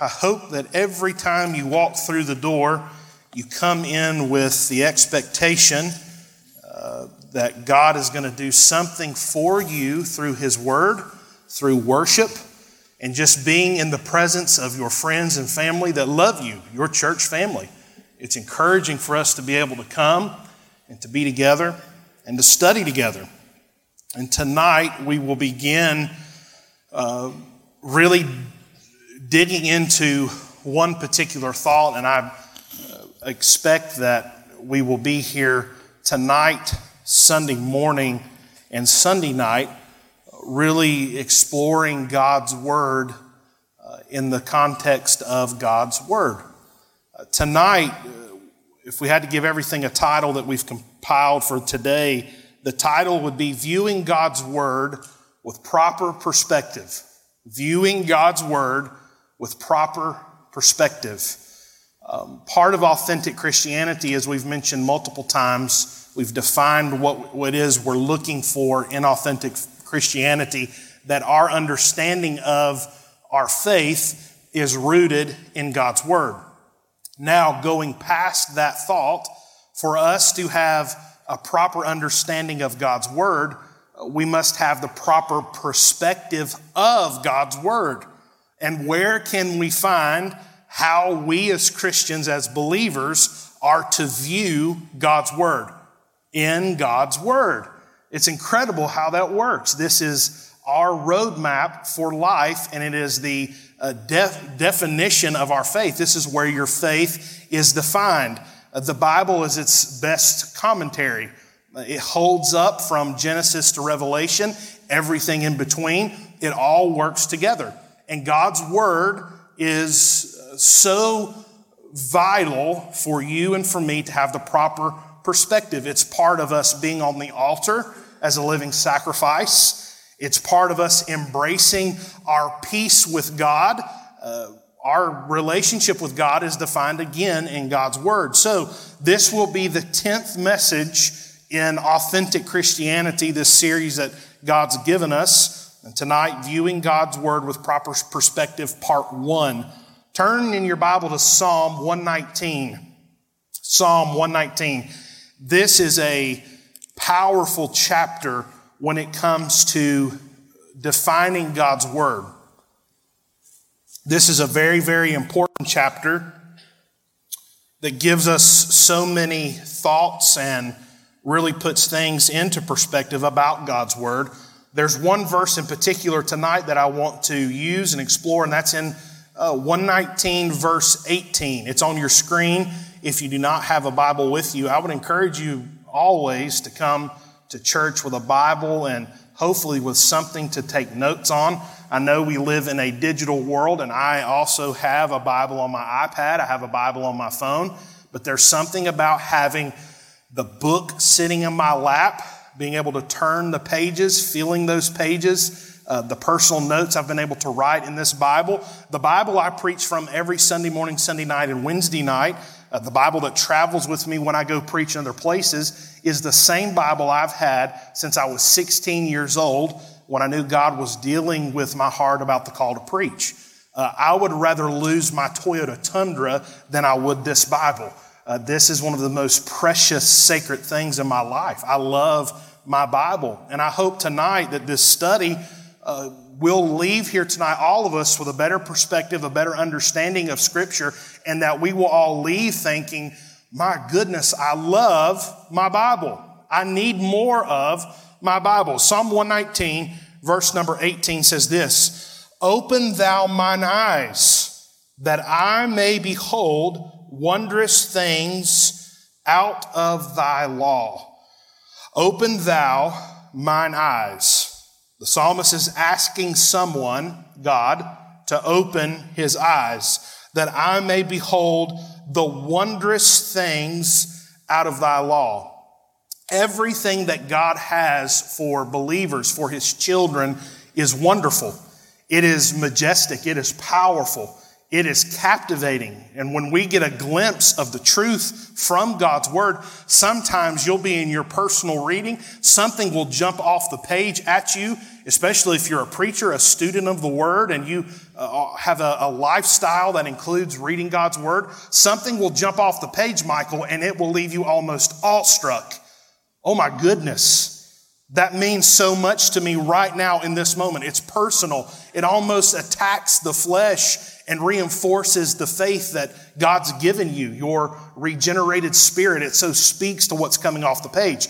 I hope that every time you walk through the door, you come in with the expectation uh, that God is going to do something for you through His Word, through worship, and just being in the presence of your friends and family that love you, your church family. It's encouraging for us to be able to come and to be together and to study together. And tonight we will begin uh, really digging into one particular thought, and I uh, expect that we will be here tonight, Sunday morning, and Sunday night, really exploring God's Word uh, in the context of God's Word. Uh, tonight, if we had to give everything a title that we've compiled for today, the title would be Viewing God's Word with Proper Perspective. Viewing God's Word with proper perspective. Um, part of authentic Christianity, as we've mentioned multiple times, we've defined what, what it is we're looking for in authentic Christianity, that our understanding of our faith is rooted in God's Word. Now, going past that thought, for us to have a proper understanding of God's Word, we must have the proper perspective of God's Word. And where can we find how we as Christians, as believers, are to view God's Word? In God's Word. It's incredible how that works. This is our roadmap for life, and it is the uh, def- definition of our faith. This is where your faith is defined. Uh, the Bible is its best commentary. Uh, it holds up from Genesis to Revelation, everything in between. It all works together. And God's word is uh, so vital for you and for me to have the proper perspective. It's part of us being on the altar as a living sacrifice. It's part of us embracing our peace with God. Uh, our relationship with God is defined again in God's Word. So, this will be the 10th message in Authentic Christianity, this series that God's given us. And tonight, viewing God's word with proper perspective, part one. Turn in your Bible to Psalm 119. Psalm 119. This is a powerful chapter when it comes to defining God's word. This is a very, very important chapter that gives us so many thoughts and really puts things into perspective about God's word. There's one verse in particular tonight that I want to use and explore, and that's in uh, 119, verse 18. It's on your screen. If you do not have a Bible with you, I would encourage you always to come to church with a Bible and hopefully with something to take notes on. I know we live in a digital world, and I also have a Bible on my iPad, I have a Bible on my phone, but there's something about having the book sitting in my lap being able to turn the pages, feeling those pages, uh, the personal notes I've been able to write in this Bible. The Bible I preach from every Sunday morning, Sunday night, and Wednesday night, uh, the Bible that travels with me when I go preach in other places, is the same Bible I've had since I was 16 years old when I knew God was dealing with my heart about the call to preach. Uh, I would rather lose my Toyota Tundra than I would this Bible. Uh, this is one of the most precious, sacred things in my life. I love my Bible. And I hope tonight that this study uh, will leave here tonight, all of us, with a better perspective, a better understanding of Scripture, and that we will all leave thinking, my goodness, I love my Bible. I need more of my Bible. Psalm 119, verse number 18 says this Open thou mine eyes, that I may behold wondrous things out of thy law. Open thou mine eyes. The psalmist is asking someone, God, to open his eyes that I may behold the wondrous things out of thy law. Everything that God has for believers, for his children, is wonderful. It is majestic. It is powerful. It is captivating. And when we get a glimpse of the truth from God's word, sometimes you'll be in your personal reading, something will jump off the page at you, especially if you're a preacher, a student of the word, and you uh, have a, a lifestyle that includes reading God's word. Something will jump off the page, Michael, and it will leave you almost awestruck. Oh my goodness. That means so much to me right now in this moment. It's personal. It almost attacks the flesh and reinforces the faith that God's given you, your regenerated spirit. It so speaks to what's coming off the page.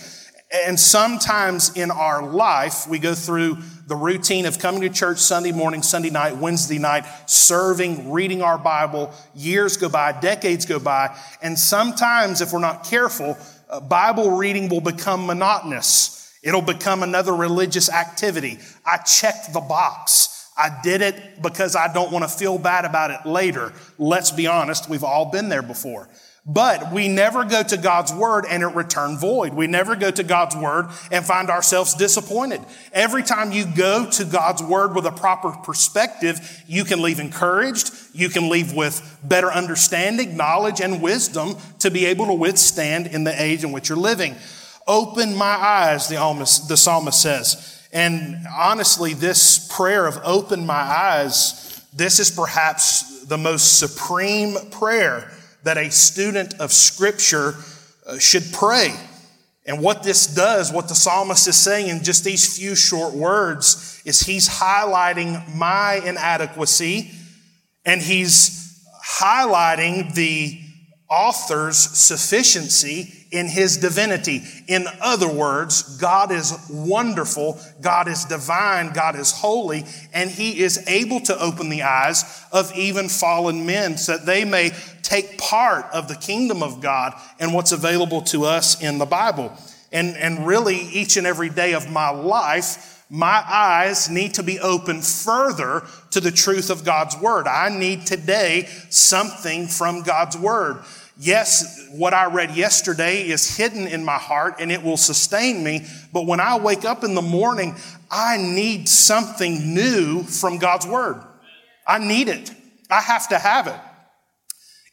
And sometimes in our life, we go through the routine of coming to church Sunday morning, Sunday night, Wednesday night, serving, reading our Bible. Years go by, decades go by. And sometimes, if we're not careful, uh, Bible reading will become monotonous. It'll become another religious activity. I checked the box. I did it because I don't want to feel bad about it later. Let's be honest, we've all been there before. But we never go to God's word and it return void. We never go to God's word and find ourselves disappointed. Every time you go to God's word with a proper perspective, you can leave encouraged. You can leave with better understanding, knowledge, and wisdom to be able to withstand in the age in which you're living. Open my eyes, the psalmist, the psalmist says. And honestly, this prayer of open my eyes, this is perhaps the most supreme prayer that a student of Scripture uh, should pray. And what this does, what the psalmist is saying in just these few short words, is he's highlighting my inadequacy and he's highlighting the author's sufficiency in his divinity. In other words, God is wonderful, God is divine, God is holy, and he is able to open the eyes of even fallen men so that they may take part of the kingdom of God and what's available to us in the Bible. And, and really, each and every day of my life, my eyes need to be open further to the truth of God's word. I need today something from God's word. Yes, what I read yesterday is hidden in my heart and it will sustain me. But when I wake up in the morning, I need something new from God's word. I need it. I have to have it.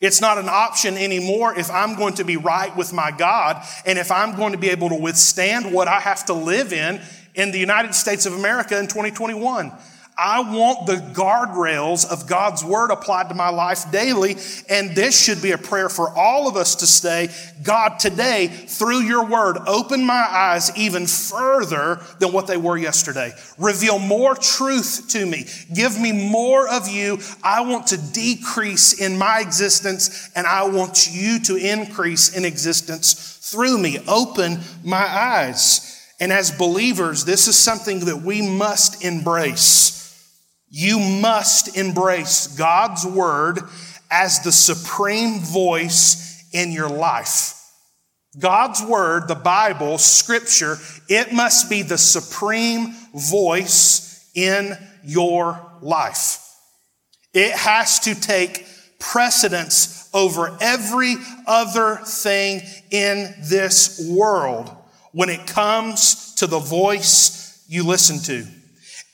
It's not an option anymore if I'm going to be right with my God and if I'm going to be able to withstand what I have to live in in the United States of America in 2021. I want the guardrails of God's word applied to my life daily. And this should be a prayer for all of us to say, God, today, through your word, open my eyes even further than what they were yesterday. Reveal more truth to me. Give me more of you. I want to decrease in my existence and I want you to increase in existence through me. Open my eyes. And as believers, this is something that we must embrace. You must embrace God's word as the supreme voice in your life. God's word, the Bible, scripture, it must be the supreme voice in your life. It has to take precedence over every other thing in this world when it comes to the voice you listen to.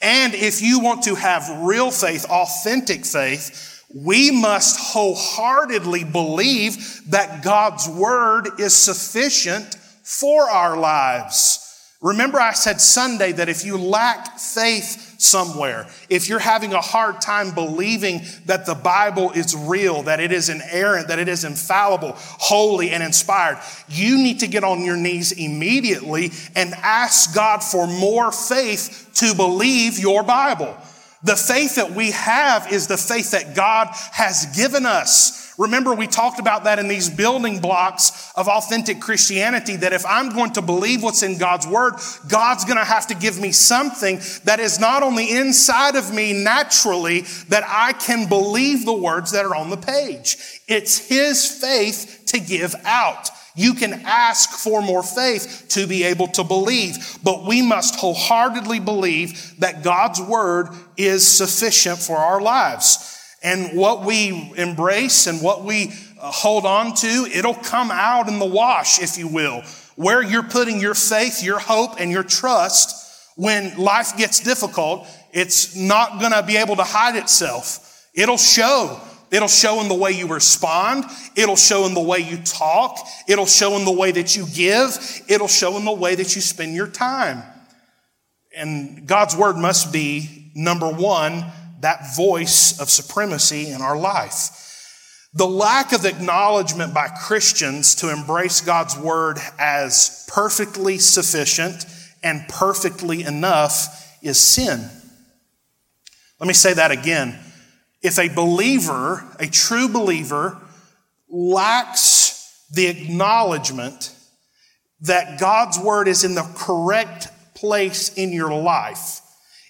And if you want to have real faith, authentic faith, we must wholeheartedly believe that God's word is sufficient for our lives. Remember, I said Sunday that if you lack faith somewhere, if you're having a hard time believing that the Bible is real, that it is inerrant, that it is infallible, holy, and inspired, you need to get on your knees immediately and ask God for more faith to believe your Bible. The faith that we have is the faith that God has given us. Remember, we talked about that in these building blocks of authentic Christianity that if I'm going to believe what's in God's word, God's going to have to give me something that is not only inside of me naturally, that I can believe the words that are on the page. It's His faith to give out. You can ask for more faith to be able to believe, but we must wholeheartedly believe that God's word is sufficient for our lives. And what we embrace and what we uh, hold on to, it'll come out in the wash, if you will, where you're putting your faith, your hope, and your trust when life gets difficult. It's not going to be able to hide itself. It'll show It'll show in the way you respond. It'll show in the way you talk. It'll show in the way that you give. It'll show in the way that you spend your time. And God's word must be, number one, that voice of supremacy in our life. The lack of acknowledgement by Christians to embrace God's word as perfectly sufficient and perfectly enough is sin. Let me say that again. If a believer, a true believer, lacks the acknowledgement that God's word is in the correct place in your life,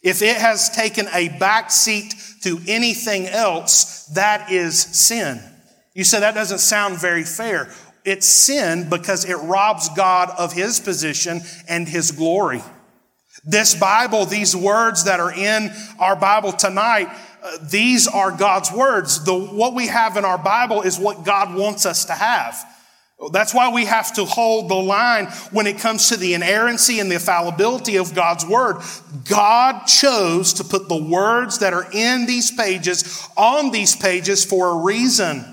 if it has taken a backseat to anything else, that is sin. You say that doesn't sound very fair. It's sin because it robs God of his position and his glory. This Bible, these words that are in our Bible tonight, uh, these are God's words. The, what we have in our Bible is what God wants us to have. That's why we have to hold the line when it comes to the inerrancy and the fallibility of God's Word. God chose to put the words that are in these pages on these pages for a reason.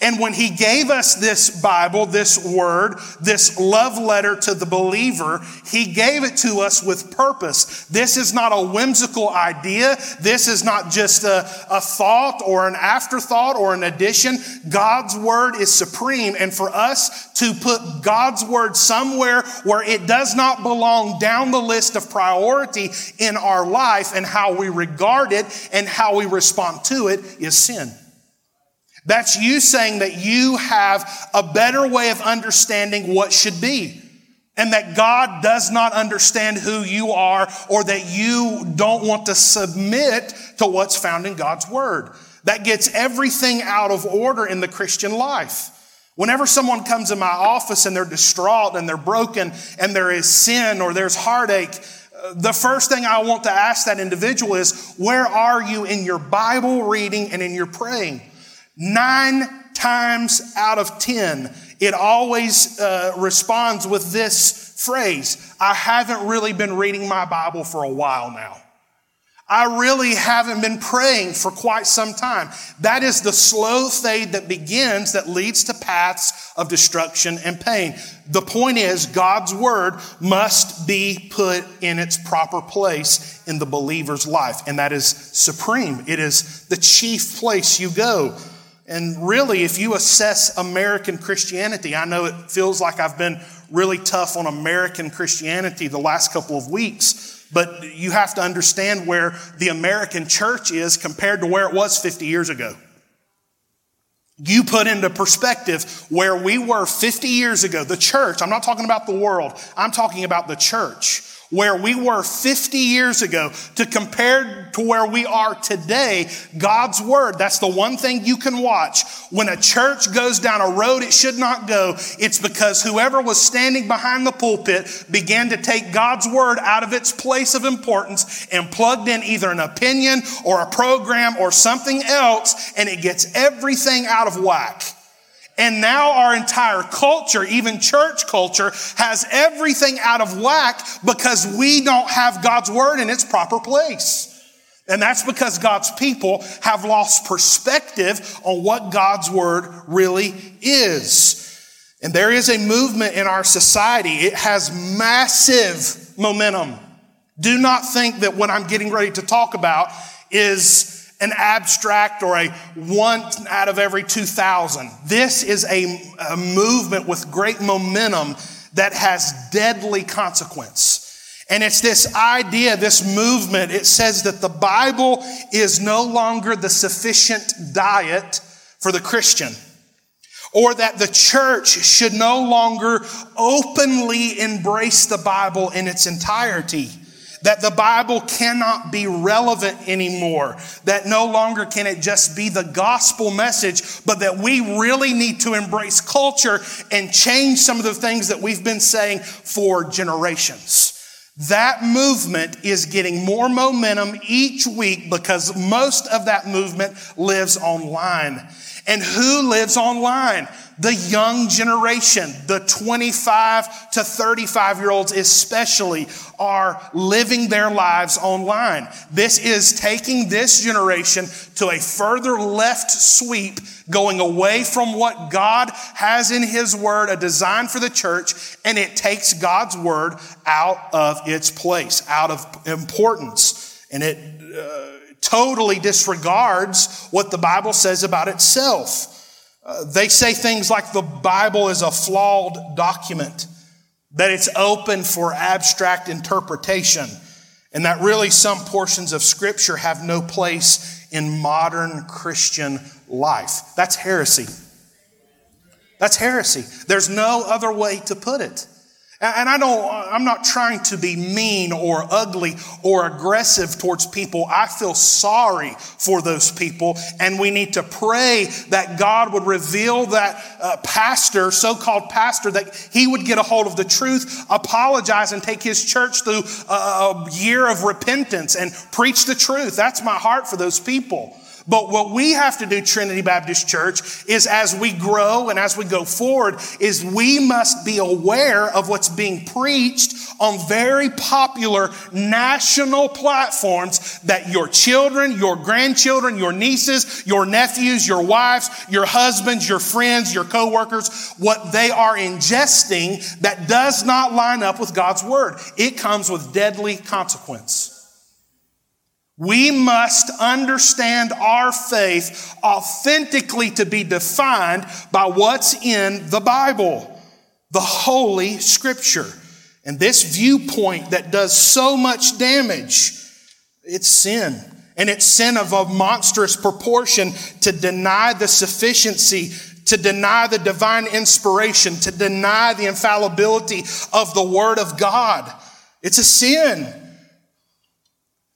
And when he gave us this Bible, this word, this love letter to the believer, he gave it to us with purpose. This is not a whimsical idea. This is not just a, a thought or an afterthought or an addition. God's word is supreme. And for us to put God's word somewhere where it does not belong down the list of priority in our life and how we regard it and how we respond to it is sin. That's you saying that you have a better way of understanding what should be. And that God does not understand who you are or that you don't want to submit to what's found in God's word. That gets everything out of order in the Christian life. Whenever someone comes in my office and they're distraught and they're broken and there is sin or there's heartache, uh, the first thing I want to ask that individual is, where are you in your Bible reading and in your praying? Nine times out of 10, it always uh, responds with this phrase I haven't really been reading my Bible for a while now. I really haven't been praying for quite some time. That is the slow fade that begins that leads to paths of destruction and pain. The point is, God's word must be put in its proper place in the believer's life, and that is supreme. It is the chief place you go. And really, if you assess American Christianity, I know it feels like I've been really tough on American Christianity the last couple of weeks, but you have to understand where the American church is compared to where it was 50 years ago. You put into perspective where we were 50 years ago, the church, I'm not talking about the world, I'm talking about the church where we were 50 years ago to compare to where we are today, God's word, that's the one thing you can watch. When a church goes down a road it should not go, it's because whoever was standing behind the pulpit began to take God's word out of its place of importance and plugged in either an opinion or a program or something else, and it gets everything out of whack. And now our entire culture, even church culture, has everything out of whack because we don't have God's word in its proper place. And that's because God's people have lost perspective on what God's word really is. And there is a movement in our society. It has massive momentum. Do not think that what I'm getting ready to talk about is an abstract or a one out of every 2,000. This is a, a movement with great momentum that has deadly consequence. And it's this idea, this movement, it says that the Bible is no longer the sufficient diet for the Christian. Or that the church should no longer openly embrace the Bible in its entirety that the Bible cannot be relevant anymore, that no longer can it just be the gospel message, but that we really need to embrace culture and change some of the things that we've been saying for generations. That movement is getting more momentum each week because most of that movement lives online. And who lives online? The young generation, the 25 to 35 year olds especially, are living their lives online. This is taking this generation to a further left sweep, going away from what God has in His Word, a design for the church, and it takes God's Word out of its place, out of importance. And it, uh, totally disregards what the Bible says about itself. Uh, they say things like the Bible is a flawed document, that it's open for abstract interpretation, and that really some portions of Scripture have no place in modern Christian life. That's heresy. That's heresy. There's no other way to put it. And I don't, I'm not trying to be mean or ugly or aggressive towards people. I feel sorry for those people. And we need to pray that God would reveal that uh, pastor, so called pastor, that he would get a hold of the truth, apologize, and take his church through a, a year of repentance and preach the truth. That's my heart for those people. But what we have to do, Trinity Baptist Church, is as we grow and as we go forward, is we must be aware of what's being preached on very popular national platforms that your children, your grandchildren, your nieces, your nephews, your wives, your husbands, your friends, your coworkers, what they are ingesting that does not line up with God's word. It comes with deadly consequence. We must understand our faith authentically to be defined by what's in the Bible, the Holy Scripture. And this viewpoint that does so much damage, it's sin. And it's sin of a monstrous proportion to deny the sufficiency, to deny the divine inspiration, to deny the infallibility of the Word of God. It's a sin.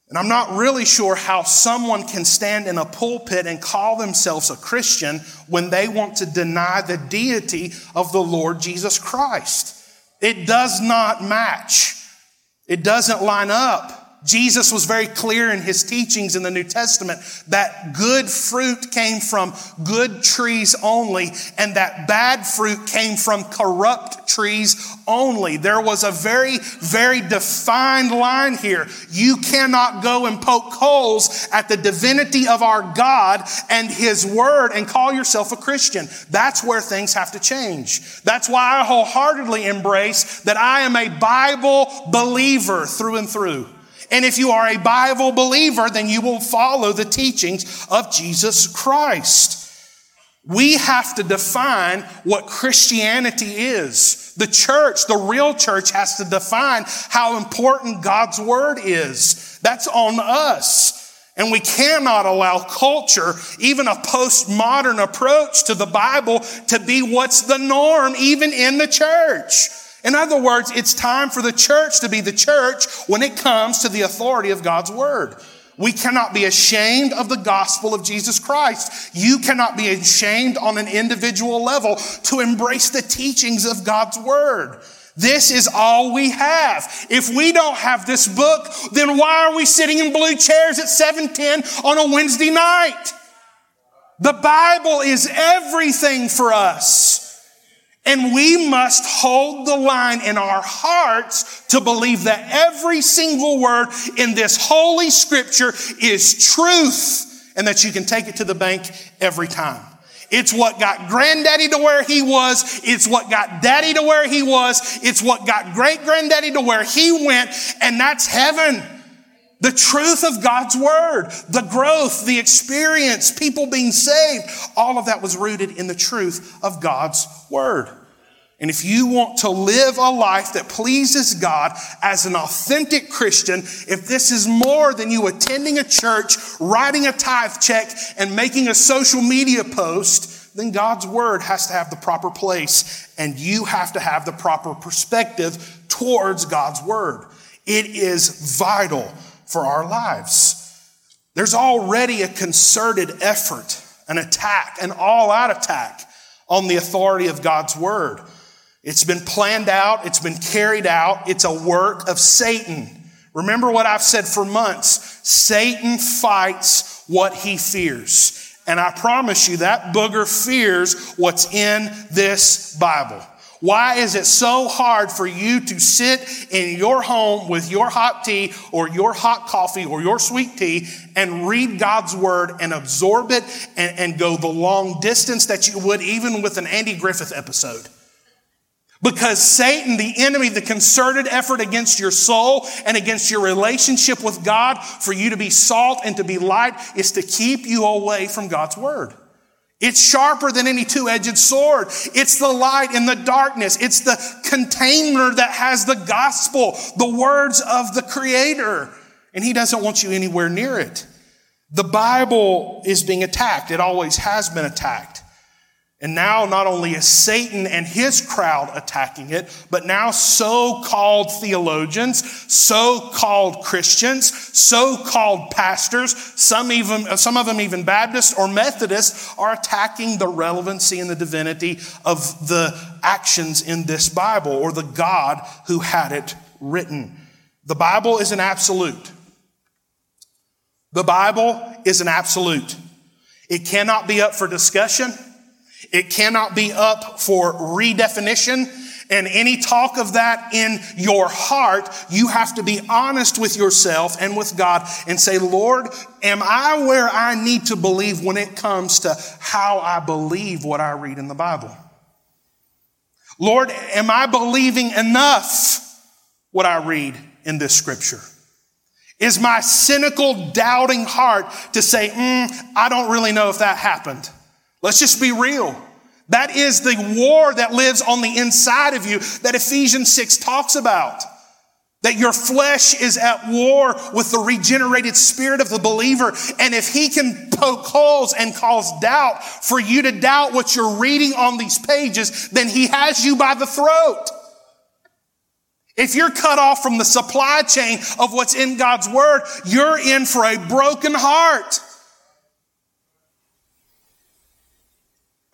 And I'm not really sure how someone can stand in a pulpit and call themselves a Christian when they want to deny the deity of the Lord Jesus Christ. It does not match. It doesn't line up. Jesus was very clear in his teachings in the New Testament that good fruit came from good trees only and that bad fruit came from corrupt trees only. There was a very, very defined line here. You cannot go and poke holes at the divinity of our God and his word and call yourself a Christian. That's where things have to change. That's why I wholeheartedly embrace that I am a Bible believer through and through. And if you are a Bible believer, then you will follow the teachings of Jesus Christ. We have to define what Christianity is. The church, the real church, has to define how important God's word is. That's on us. And we cannot allow culture, even a postmodern approach to the Bible, to be what's the norm, even in the church. In other words, it's time for the church to be the church when it comes to the authority of God's word. We cannot be ashamed of the gospel of Jesus Christ. You cannot be ashamed on an individual level to embrace the teachings of God's word. This is all we have. If we don't have this book, then why are we sitting in blue chairs at 710 on a Wednesday night? The Bible is everything for us. And we must hold the line in our hearts to believe that every single word in this holy scripture is truth and that you can take it to the bank every time. It's what got granddaddy to where he was. It's what got daddy to where he was. It's what got great granddaddy to where he went. And that's heaven. The truth of God's word, the growth, the experience, people being saved, all of that was rooted in the truth of God's word. And if you want to live a life that pleases God as an authentic Christian, if this is more than you attending a church, writing a tithe check, and making a social media post, then God's word has to have the proper place and you have to have the proper perspective towards God's word. It is vital for our lives. There's already a concerted effort, an attack, an all out attack on the authority of God's word. It's been planned out, it's been carried out, it's a work of Satan. Remember what I've said for months Satan fights what he fears. And I promise you that booger fears what's in this Bible. Why is it so hard for you to sit in your home with your hot tea or your hot coffee or your sweet tea and read God's word and absorb it and, and go the long distance that you would even with an Andy Griffith episode? Because Satan, the enemy, the concerted effort against your soul and against your relationship with God for you to be salt and to be light is to keep you away from God's word. It's sharper than any two edged sword. It's the light in the darkness. It's the container that has the gospel, the words of the Creator. And He doesn't want you anywhere near it. The Bible is being attacked, it always has been attacked. And now not only is Satan and his crowd attacking it, but now so-called theologians, so-called Christians, so-called pastors, some even, uh, some of them even Baptists or Methodists are attacking the relevancy and the divinity of the actions in this Bible or the God who had it written. The Bible is an absolute. The Bible is an absolute. It cannot be up for discussion. It cannot be up for redefinition. And any talk of that in your heart, you have to be honest with yourself and with God and say, Lord, am I where I need to believe when it comes to how I believe what I read in the Bible? Lord, am I believing enough what I read in this scripture? Is my cynical, doubting heart to say, mm, I don't really know if that happened? Let's just be real. That is the war that lives on the inside of you that Ephesians 6 talks about. That your flesh is at war with the regenerated spirit of the believer. And if he can poke holes and cause doubt for you to doubt what you're reading on these pages, then he has you by the throat. If you're cut off from the supply chain of what's in God's word, you're in for a broken heart.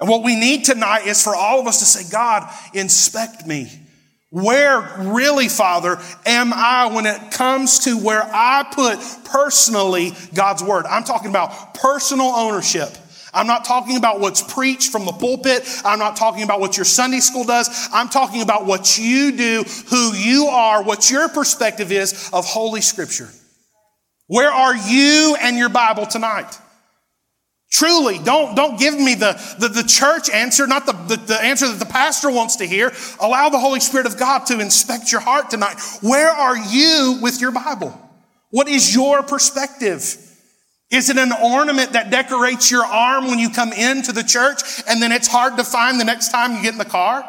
And what we need tonight is for all of us to say, God, inspect me. Where really, Father, am I when it comes to where I put personally God's word? I'm talking about personal ownership. I'm not talking about what's preached from the pulpit. I'm not talking about what your Sunday school does. I'm talking about what you do, who you are, what your perspective is of Holy Scripture. Where are you and your Bible tonight? Truly, don't, don't give me the, the, the church answer, not the, the, the, answer that the pastor wants to hear. Allow the Holy Spirit of God to inspect your heart tonight. Where are you with your Bible? What is your perspective? Is it an ornament that decorates your arm when you come into the church and then it's hard to find the next time you get in the car?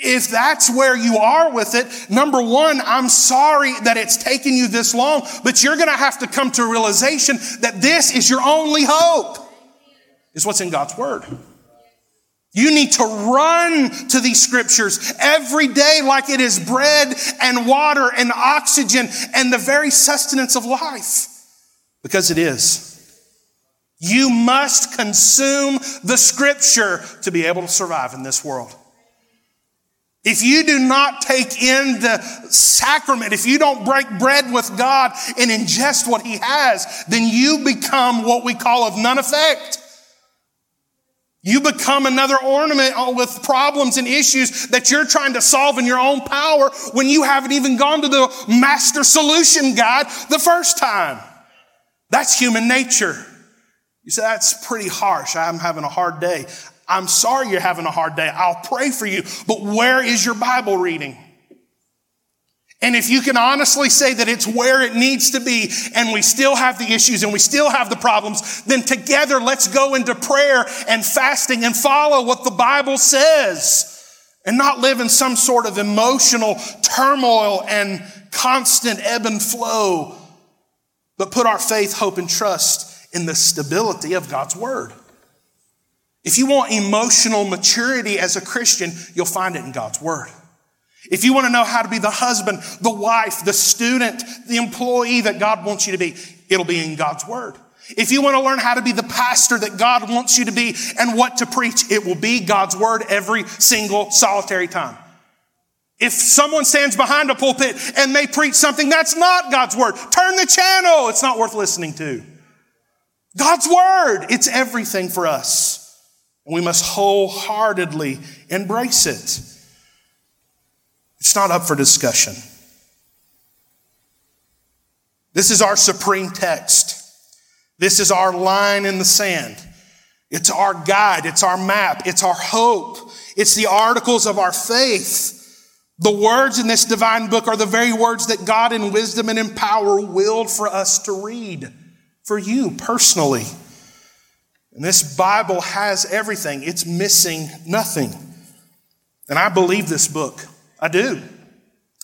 If that's where you are with it, number one, I'm sorry that it's taken you this long, but you're going to have to come to a realization that this is your only hope, is what's in God's Word. You need to run to these scriptures every day like it is bread and water and oxygen and the very sustenance of life, because it is. You must consume the scripture to be able to survive in this world. If you do not take in the sacrament, if you don't break bread with God and ingest what He has, then you become what we call of none effect. You become another ornament uh, with problems and issues that you're trying to solve in your own power when you haven't even gone to the master solution guide the first time. That's human nature. You say, that's pretty harsh. I'm having a hard day. I'm sorry you're having a hard day. I'll pray for you. But where is your Bible reading? And if you can honestly say that it's where it needs to be and we still have the issues and we still have the problems, then together let's go into prayer and fasting and follow what the Bible says and not live in some sort of emotional turmoil and constant ebb and flow, but put our faith, hope, and trust in the stability of God's Word. If you want emotional maturity as a Christian, you'll find it in God's Word. If you want to know how to be the husband, the wife, the student, the employee that God wants you to be, it'll be in God's Word. If you want to learn how to be the pastor that God wants you to be and what to preach, it will be God's Word every single solitary time. If someone stands behind a pulpit and they preach something that's not God's Word, turn the channel. It's not worth listening to. God's Word, it's everything for us. And we must wholeheartedly embrace it. It's not up for discussion. This is our supreme text. This is our line in the sand. It's our guide. It's our map. It's our hope. It's the articles of our faith. The words in this divine book are the very words that God in wisdom and in power willed for us to read for you personally. And this Bible has everything. It's missing nothing. And I believe this book. I do.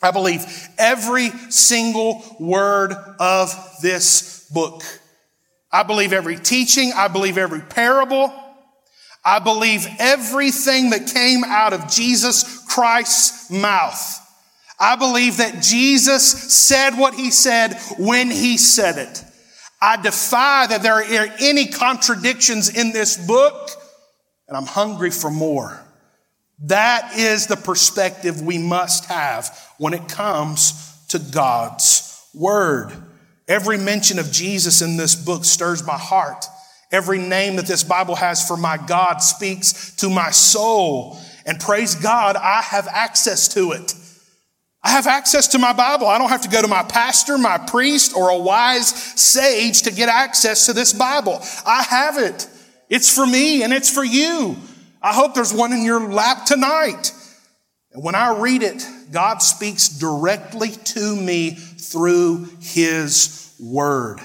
I believe every single word of this book. I believe every teaching. I believe every parable. I believe everything that came out of Jesus Christ's mouth. I believe that Jesus said what he said when he said it. I defy that there are any contradictions in this book, and I'm hungry for more. That is the perspective we must have when it comes to God's Word. Every mention of Jesus in this book stirs my heart. Every name that this Bible has for my God speaks to my soul. And praise God, I have access to it. I have access to my Bible. I don't have to go to my pastor, my priest, or a wise sage to get access to this Bible. I have it. It's for me and it's for you. I hope there's one in your lap tonight. And when I read it, God speaks directly to me through His Word,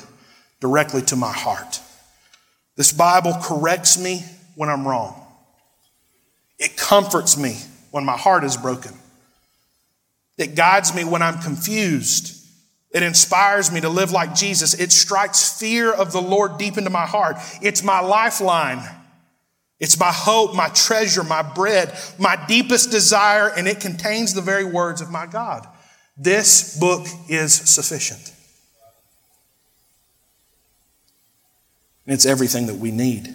directly to my heart. This Bible corrects me when I'm wrong. It comforts me when my heart is broken. It guides me when I'm confused. It inspires me to live like Jesus. It strikes fear of the Lord deep into my heart. It's my lifeline. It's my hope, my treasure, my bread, my deepest desire, and it contains the very words of my God. This book is sufficient. And it's everything that we need.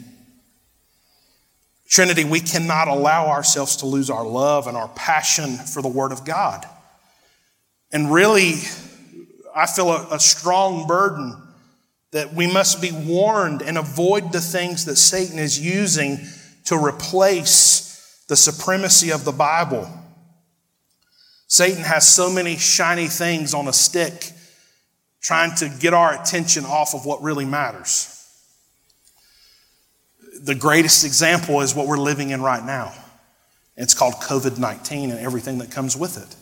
Trinity, we cannot allow ourselves to lose our love and our passion for the Word of God. And really, I feel a, a strong burden that we must be warned and avoid the things that Satan is using to replace the supremacy of the Bible. Satan has so many shiny things on a stick trying to get our attention off of what really matters. The greatest example is what we're living in right now. It's called COVID 19 and everything that comes with it.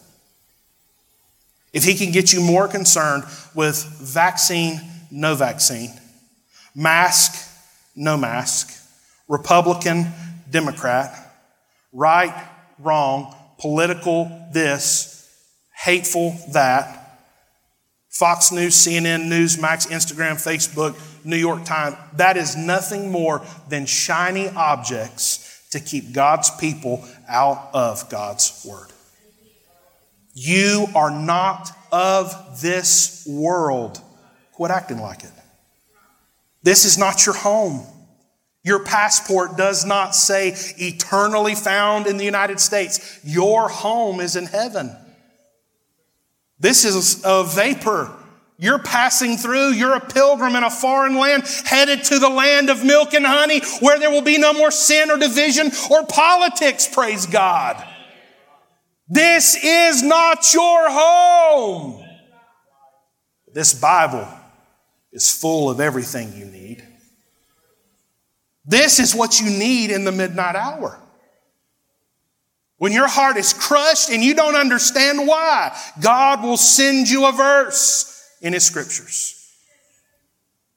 If he can get you more concerned with vaccine, no vaccine, mask, no mask, Republican, Democrat, right, wrong, political, this, hateful, that. Fox News, CNN, Newsmax, Instagram, Facebook, New York Times. That is nothing more than shiny objects to keep God's people out of God's Word. You are not of this world. Quit acting like it. This is not your home. Your passport does not say eternally found in the United States. Your home is in heaven. This is a vapor. You're passing through. You're a pilgrim in a foreign land headed to the land of milk and honey where there will be no more sin or division or politics. Praise God. This is not your home. This Bible is full of everything you need. This is what you need in the midnight hour. When your heart is crushed and you don't understand why, God will send you a verse in His scriptures.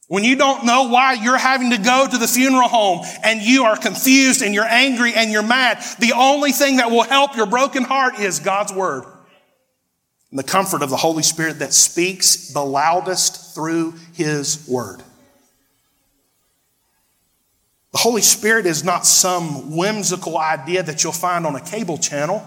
When you don't know why you're having to go to the funeral home and you are confused and you're angry and you're mad, the only thing that will help your broken heart is God's Word. And the comfort of the Holy Spirit that speaks the loudest through His Word. The Holy Spirit is not some whimsical idea that you'll find on a cable channel.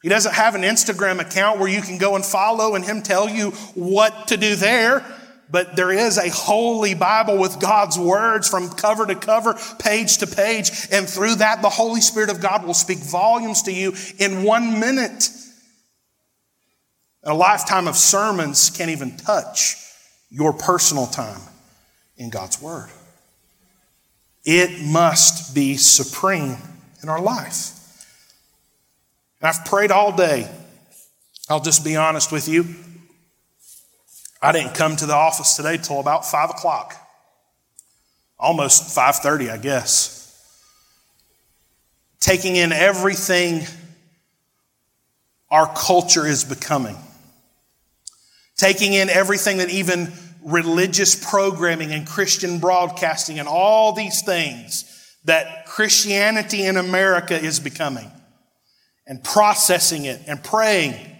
He doesn't have an Instagram account where you can go and follow and Him tell you what to do there. But there is a holy Bible with God's words from cover to cover, page to page. And through that, the Holy Spirit of God will speak volumes to you in one minute. A lifetime of sermons can't even touch your personal time in God's Word. It must be supreme in our life. And I've prayed all day. I'll just be honest with you. I didn't come to the office today till about five o'clock. Almost 5:30, I guess. Taking in everything our culture is becoming. Taking in everything that even religious programming and Christian broadcasting and all these things that Christianity in America is becoming and processing it and praying.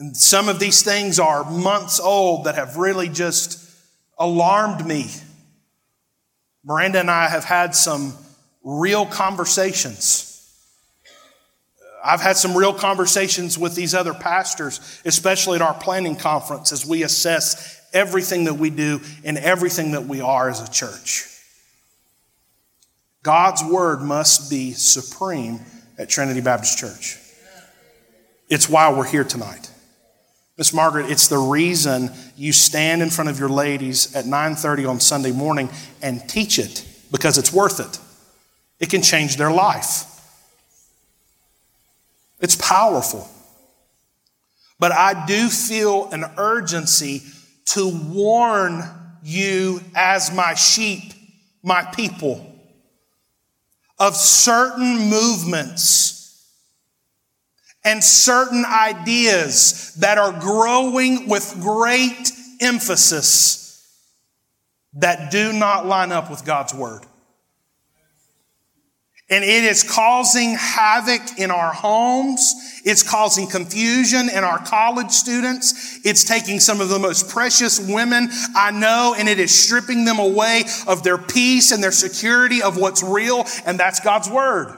And some of these things are months old that have really just alarmed me. Miranda and I have had some real conversations. I've had some real conversations with these other pastors, especially at our planning conference, as we assess everything that we do and everything that we are as a church. God's word must be supreme at Trinity Baptist Church. It's why we're here tonight. Miss Margaret, it's the reason you stand in front of your ladies at 9:30 on Sunday morning and teach it because it's worth it. It can change their life. It's powerful. But I do feel an urgency to warn you as my sheep, my people, of certain movements and certain ideas that are growing with great emphasis that do not line up with God's word. And it is causing havoc in our homes. It's causing confusion in our college students. It's taking some of the most precious women I know and it is stripping them away of their peace and their security of what's real, and that's God's Word.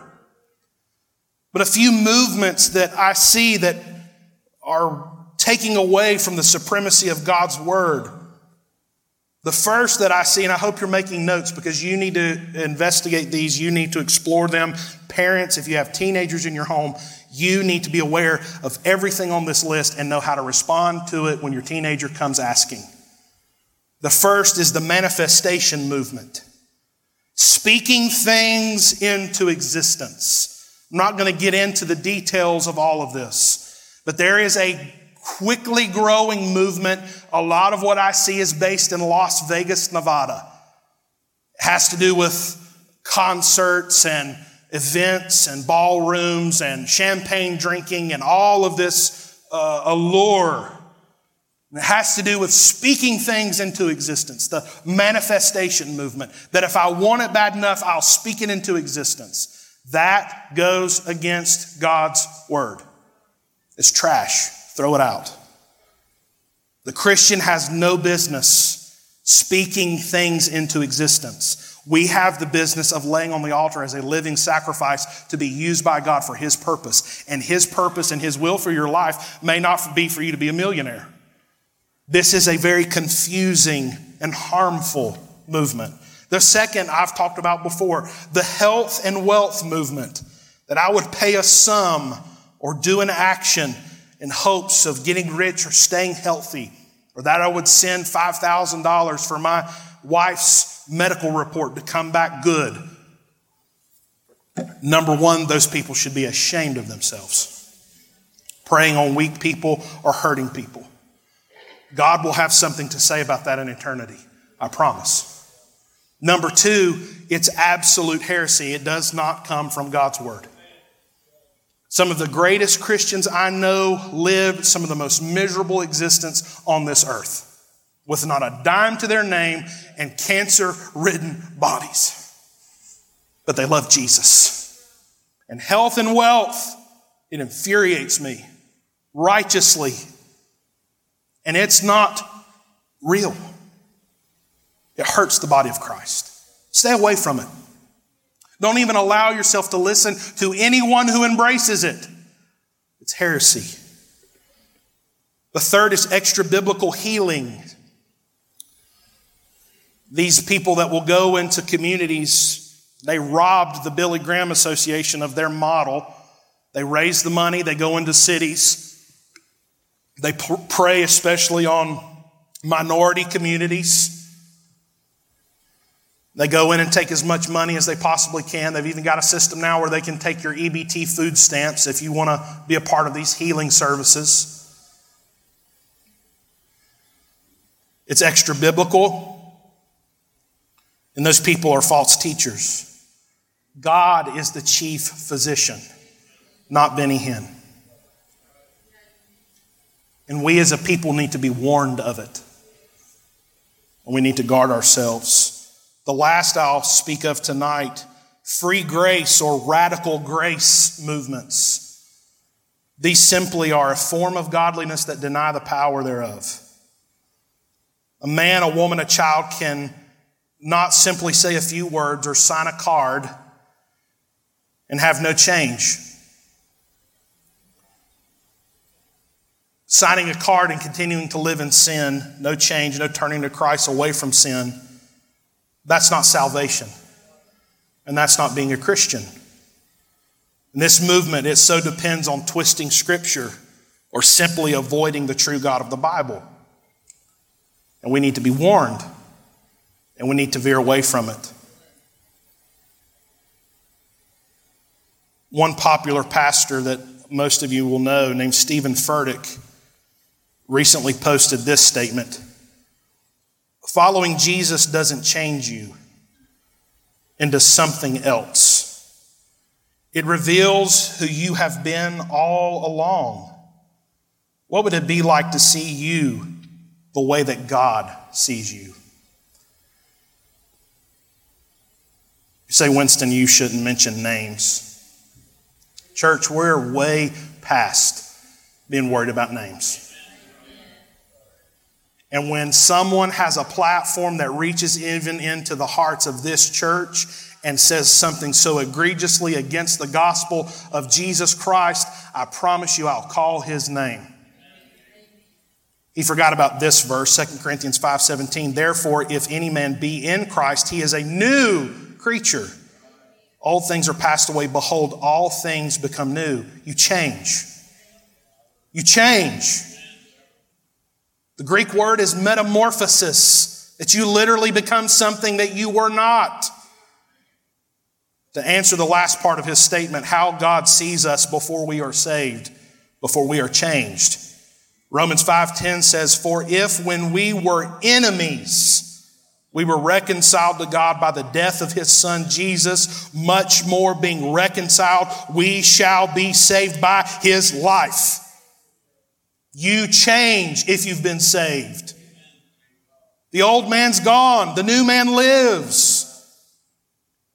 But a few movements that I see that are taking away from the supremacy of God's Word the first that I see, and I hope you're making notes because you need to investigate these, you need to explore them. Parents, if you have teenagers in your home, you need to be aware of everything on this list and know how to respond to it when your teenager comes asking. The first is the manifestation movement, speaking things into existence. I'm not going to get into the details of all of this, but there is a quickly growing movement. A lot of what I see is based in Las Vegas, Nevada. It has to do with concerts and events and ballrooms and champagne drinking and all of this uh, allure. It has to do with speaking things into existence, the manifestation movement, that if I want it bad enough, I'll speak it into existence. That goes against God's word. It's trash. Throw it out. The Christian has no business speaking things into existence. We have the business of laying on the altar as a living sacrifice to be used by God for His purpose. And His purpose and His will for your life may not be for you to be a millionaire. This is a very confusing and harmful movement. The second I've talked about before, the health and wealth movement, that I would pay a sum or do an action in hopes of getting rich or staying healthy, or that I would send $5,000 for my wife's medical report to come back good. Number one, those people should be ashamed of themselves. Preying on weak people or hurting people. God will have something to say about that in eternity. I promise. Number two, it's absolute heresy. It does not come from God's word. Some of the greatest Christians I know live some of the most miserable existence on this earth with not a dime to their name and cancer ridden bodies. But they love Jesus. And health and wealth, it infuriates me righteously. And it's not real. It hurts the body of Christ. Stay away from it. Don't even allow yourself to listen to anyone who embraces it. It's heresy. The third is extra biblical healing. These people that will go into communities, they robbed the Billy Graham Association of their model. They raise the money, they go into cities. They prey especially on minority communities. They go in and take as much money as they possibly can. They've even got a system now where they can take your EBT food stamps if you want to be a part of these healing services. It's extra biblical, and those people are false teachers. God is the chief physician, not Benny Hinn. And we as a people need to be warned of it. And we need to guard ourselves. The last I'll speak of tonight free grace or radical grace movements. These simply are a form of godliness that deny the power thereof. A man, a woman, a child can not simply say a few words or sign a card and have no change. Signing a card and continuing to live in sin, no change, no turning to Christ away from sin that's not salvation. And that's not being a Christian. And this movement, it so depends on twisting Scripture or simply avoiding the true God of the Bible. And we need to be warned, and we need to veer away from it. One popular pastor that most of you will know, named Steven Furtick, recently posted this statement. Following Jesus doesn't change you into something else. It reveals who you have been all along. What would it be like to see you the way that God sees you? You say, Winston, you shouldn't mention names. Church, we're way past being worried about names. And when someone has a platform that reaches even into the hearts of this church and says something so egregiously against the gospel of Jesus Christ, I promise you I'll call his name. He forgot about this verse, 2 Corinthians 5:17. Therefore, if any man be in Christ, he is a new creature. Old things are passed away. Behold, all things become new. You change. You change. The Greek word is metamorphosis, that you literally become something that you were not. To answer the last part of his statement, how God sees us before we are saved, before we are changed. Romans 5:10 says, "For if when we were enemies, we were reconciled to God by the death of his son Jesus, much more being reconciled, we shall be saved by his life." You change if you've been saved. The old man's gone, the new man lives.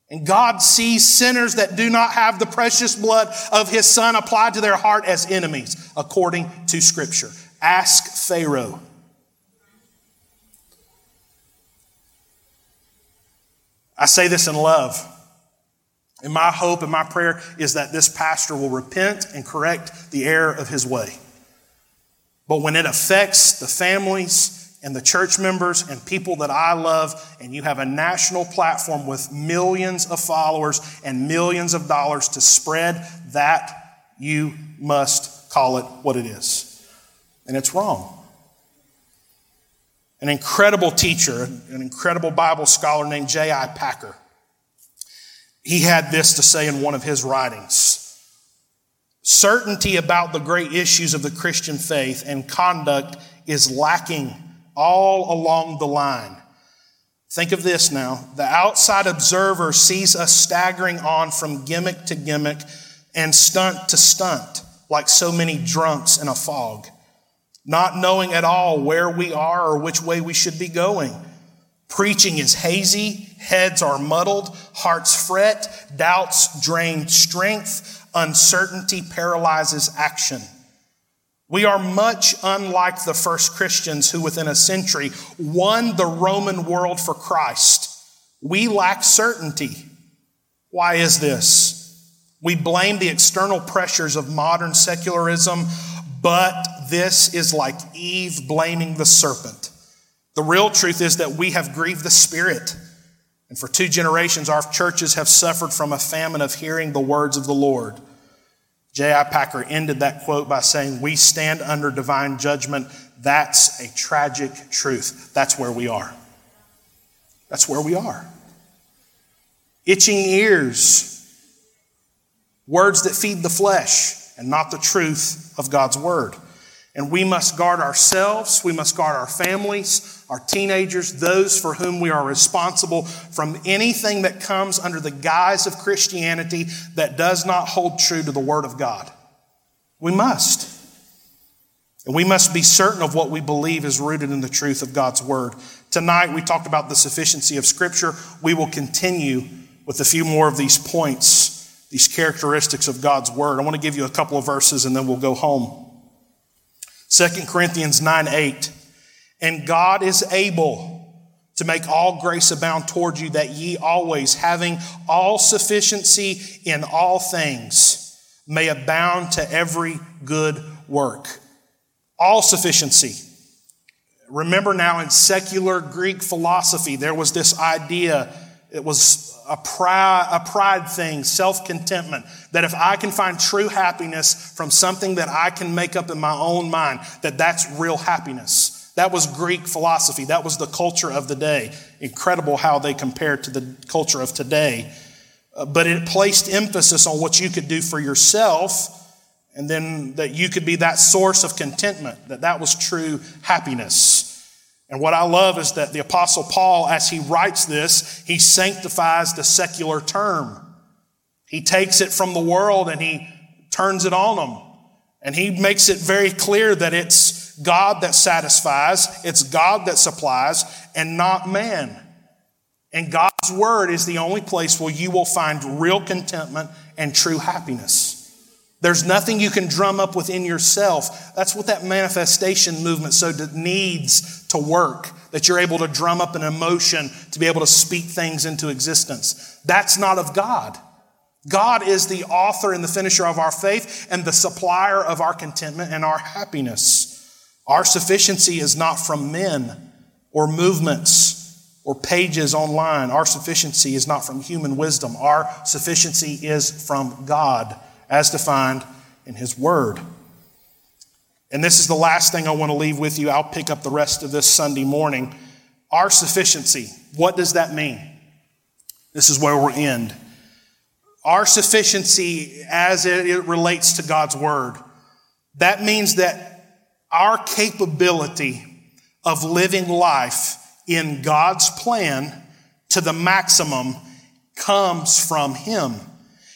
And God sees sinners that do not have the precious blood of his son applied to their heart as enemies, according to Scripture. Ask Pharaoh. I say this in love. And my hope and my prayer is that this pastor will repent and correct the error of his way. But when it affects the families and the church members and people that I love, and you have a national platform with millions of followers and millions of dollars to spread that, you must call it what it is. And it's wrong. An incredible teacher, an incredible Bible scholar named J.I. Packer, he had this to say in one of his writings certainty about the great issues of the Christian faith and conduct is lacking all along the line. Think of this now. The outside observer sees us staggering on from gimmick to gimmick and stunt to stunt, like so many drunks in a fog, not knowing at all where we are or which way we should be going. Preaching is hazy, heads are muddled, hearts fret, doubts drain strength, uncertainty paralyzes action. We are much unlike the first Christians who, within a century, won the Roman world for Christ. We lack certainty. Why is this? We blame the external pressures of modern secularism, but this is like Eve blaming the serpent. The real truth is that we have grieved the Spirit. And for two generations, our churches have suffered from a famine of hearing the words of the Lord. J.I. Packer ended that quote by saying, We stand under divine judgment. That's a tragic truth. That's where we are. That's where we are. itching ears, words that feed the flesh and not the truth of God's word. And we must guard ourselves, we must guard our families, our teenagers, those for whom we are responsible from anything that comes under the guise of Christianity that does not hold true to the Word of God. We must. And we must be certain of what we believe is rooted in the truth of God's Word. Tonight, we talked about the sufficiency of Scripture. We will continue with a few more of these points, these characteristics of God's Word. I want to give you a couple of verses and then we'll go home. 2 Corinthians 9 8. And God is able to make all grace abound toward you, that ye always, having all sufficiency in all things, may abound to every good work. All sufficiency. Remember now in secular Greek philosophy, there was this idea, it was a pride, a pride thing, self contentment, that if I can find true happiness from something that I can make up in my own mind, that that's real happiness. That was Greek philosophy. That was the culture of the day. Incredible how they compared to the culture of today. Uh, but it placed emphasis on what you could do for yourself and then that you could be that source of contentment, that that was true happiness. And what I love is that the Apostle Paul, as he writes this, he sanctifies the secular term. He takes it from the world and he turns it on them. And he makes it very clear that it's God that satisfies, it's God that supplies, and not man. And God's word is the only place where you will find real contentment and true happiness. There's nothing you can drum up within yourself. That's what that manifestation movement so needs to work, that you're able to drum up an emotion to be able to speak things into existence. That's not of God. God is the author and the finisher of our faith and the supplier of our contentment and our happiness. Our sufficiency is not from men or movements or pages online. Our sufficiency is not from human wisdom. Our sufficiency is from God as defined in His Word. And this is the last thing I want to leave with you. I'll pick up the rest of this Sunday morning. Our sufficiency, what does that mean? This is where we'll end. Our sufficiency as it relates to God's Word, that means that our capability of living life in God's plan to the maximum comes from Him.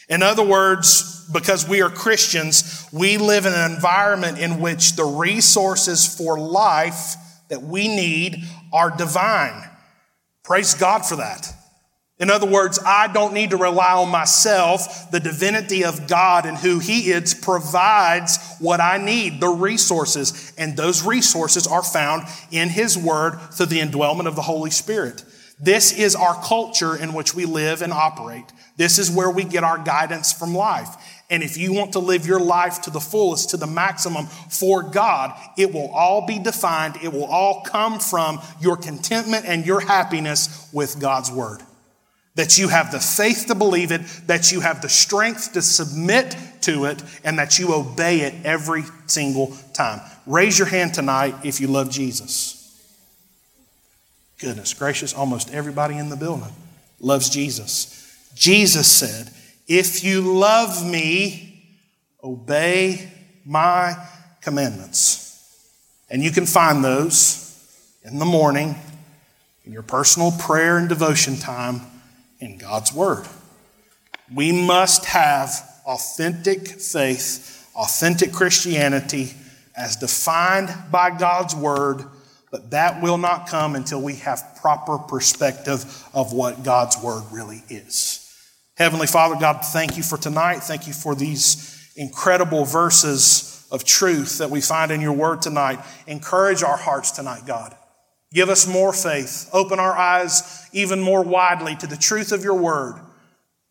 In other words, because we are Christians, we live in an environment in which the resources for life that we need are divine. Praise God for that. In other words, I don't need to rely on myself. The divinity of God and who He is provides what I need, the resources. And those resources are found in His Word through the indwellment of the Holy Spirit. This is our culture in which we live and operate. This is where we get our guidance from life. And if you want to live your life to the fullest, to the maximum for God, it will all be defined. It will all come from your contentment and your happiness with God's word. That you have the faith to believe it, that you have the strength to submit to it, and that you obey it every single time. Raise your hand tonight if you love Jesus. Goodness gracious, almost everybody in the building loves Jesus. Jesus said, if you love me, obey my commandments. And you can find those in the morning, in your personal prayer and devotion time, in God's Word. We must have authentic faith, authentic Christianity as defined by God's Word, but that will not come until we have proper perspective of what God's Word really is. Heavenly Father, God, thank you for tonight. Thank you for these incredible verses of truth that we find in your word tonight. Encourage our hearts tonight, God. Give us more faith. Open our eyes even more widely to the truth of your word.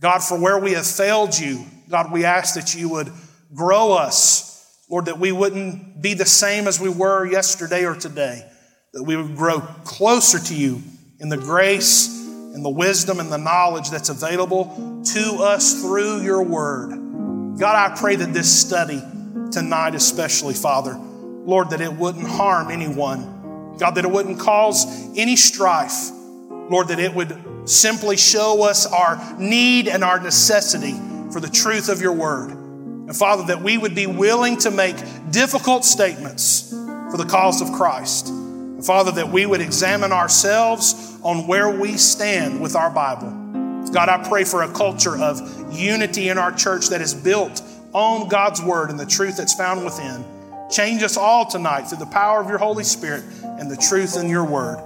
God, for where we have failed you, God, we ask that you would grow us, Lord, that we wouldn't be the same as we were yesterday or today, that we would grow closer to you in the grace and the wisdom and the knowledge that's available to us through your word. God, I pray that this study tonight, especially, Father, Lord, that it wouldn't harm anyone. God, that it wouldn't cause any strife. Lord, that it would simply show us our need and our necessity for the truth of your word. And Father, that we would be willing to make difficult statements for the cause of Christ. And Father, that we would examine ourselves on where we stand with our Bible. God, I pray for a culture of unity in our church that is built on God's word and the truth that's found within. Change us all tonight through the power of your Holy Spirit and the truth in your word.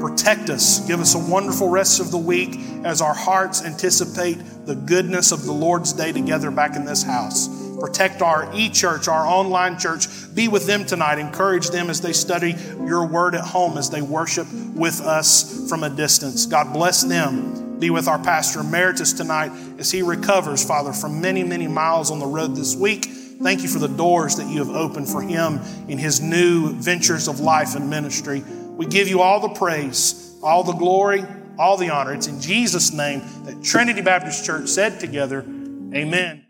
Protect us. Give us a wonderful rest of the week as our hearts anticipate the goodness of the Lord's day together back in this house. Protect our e church, our online church. Be with them tonight. Encourage them as they study your word at home, as they worship with us from a distance. God bless them. Be with our pastor emeritus tonight as he recovers, Father, from many, many miles on the road this week. Thank you for the doors that you have opened for him in his new ventures of life and ministry. We give you all the praise, all the glory, all the honor. It's in Jesus' name that Trinity Baptist Church said together, Amen.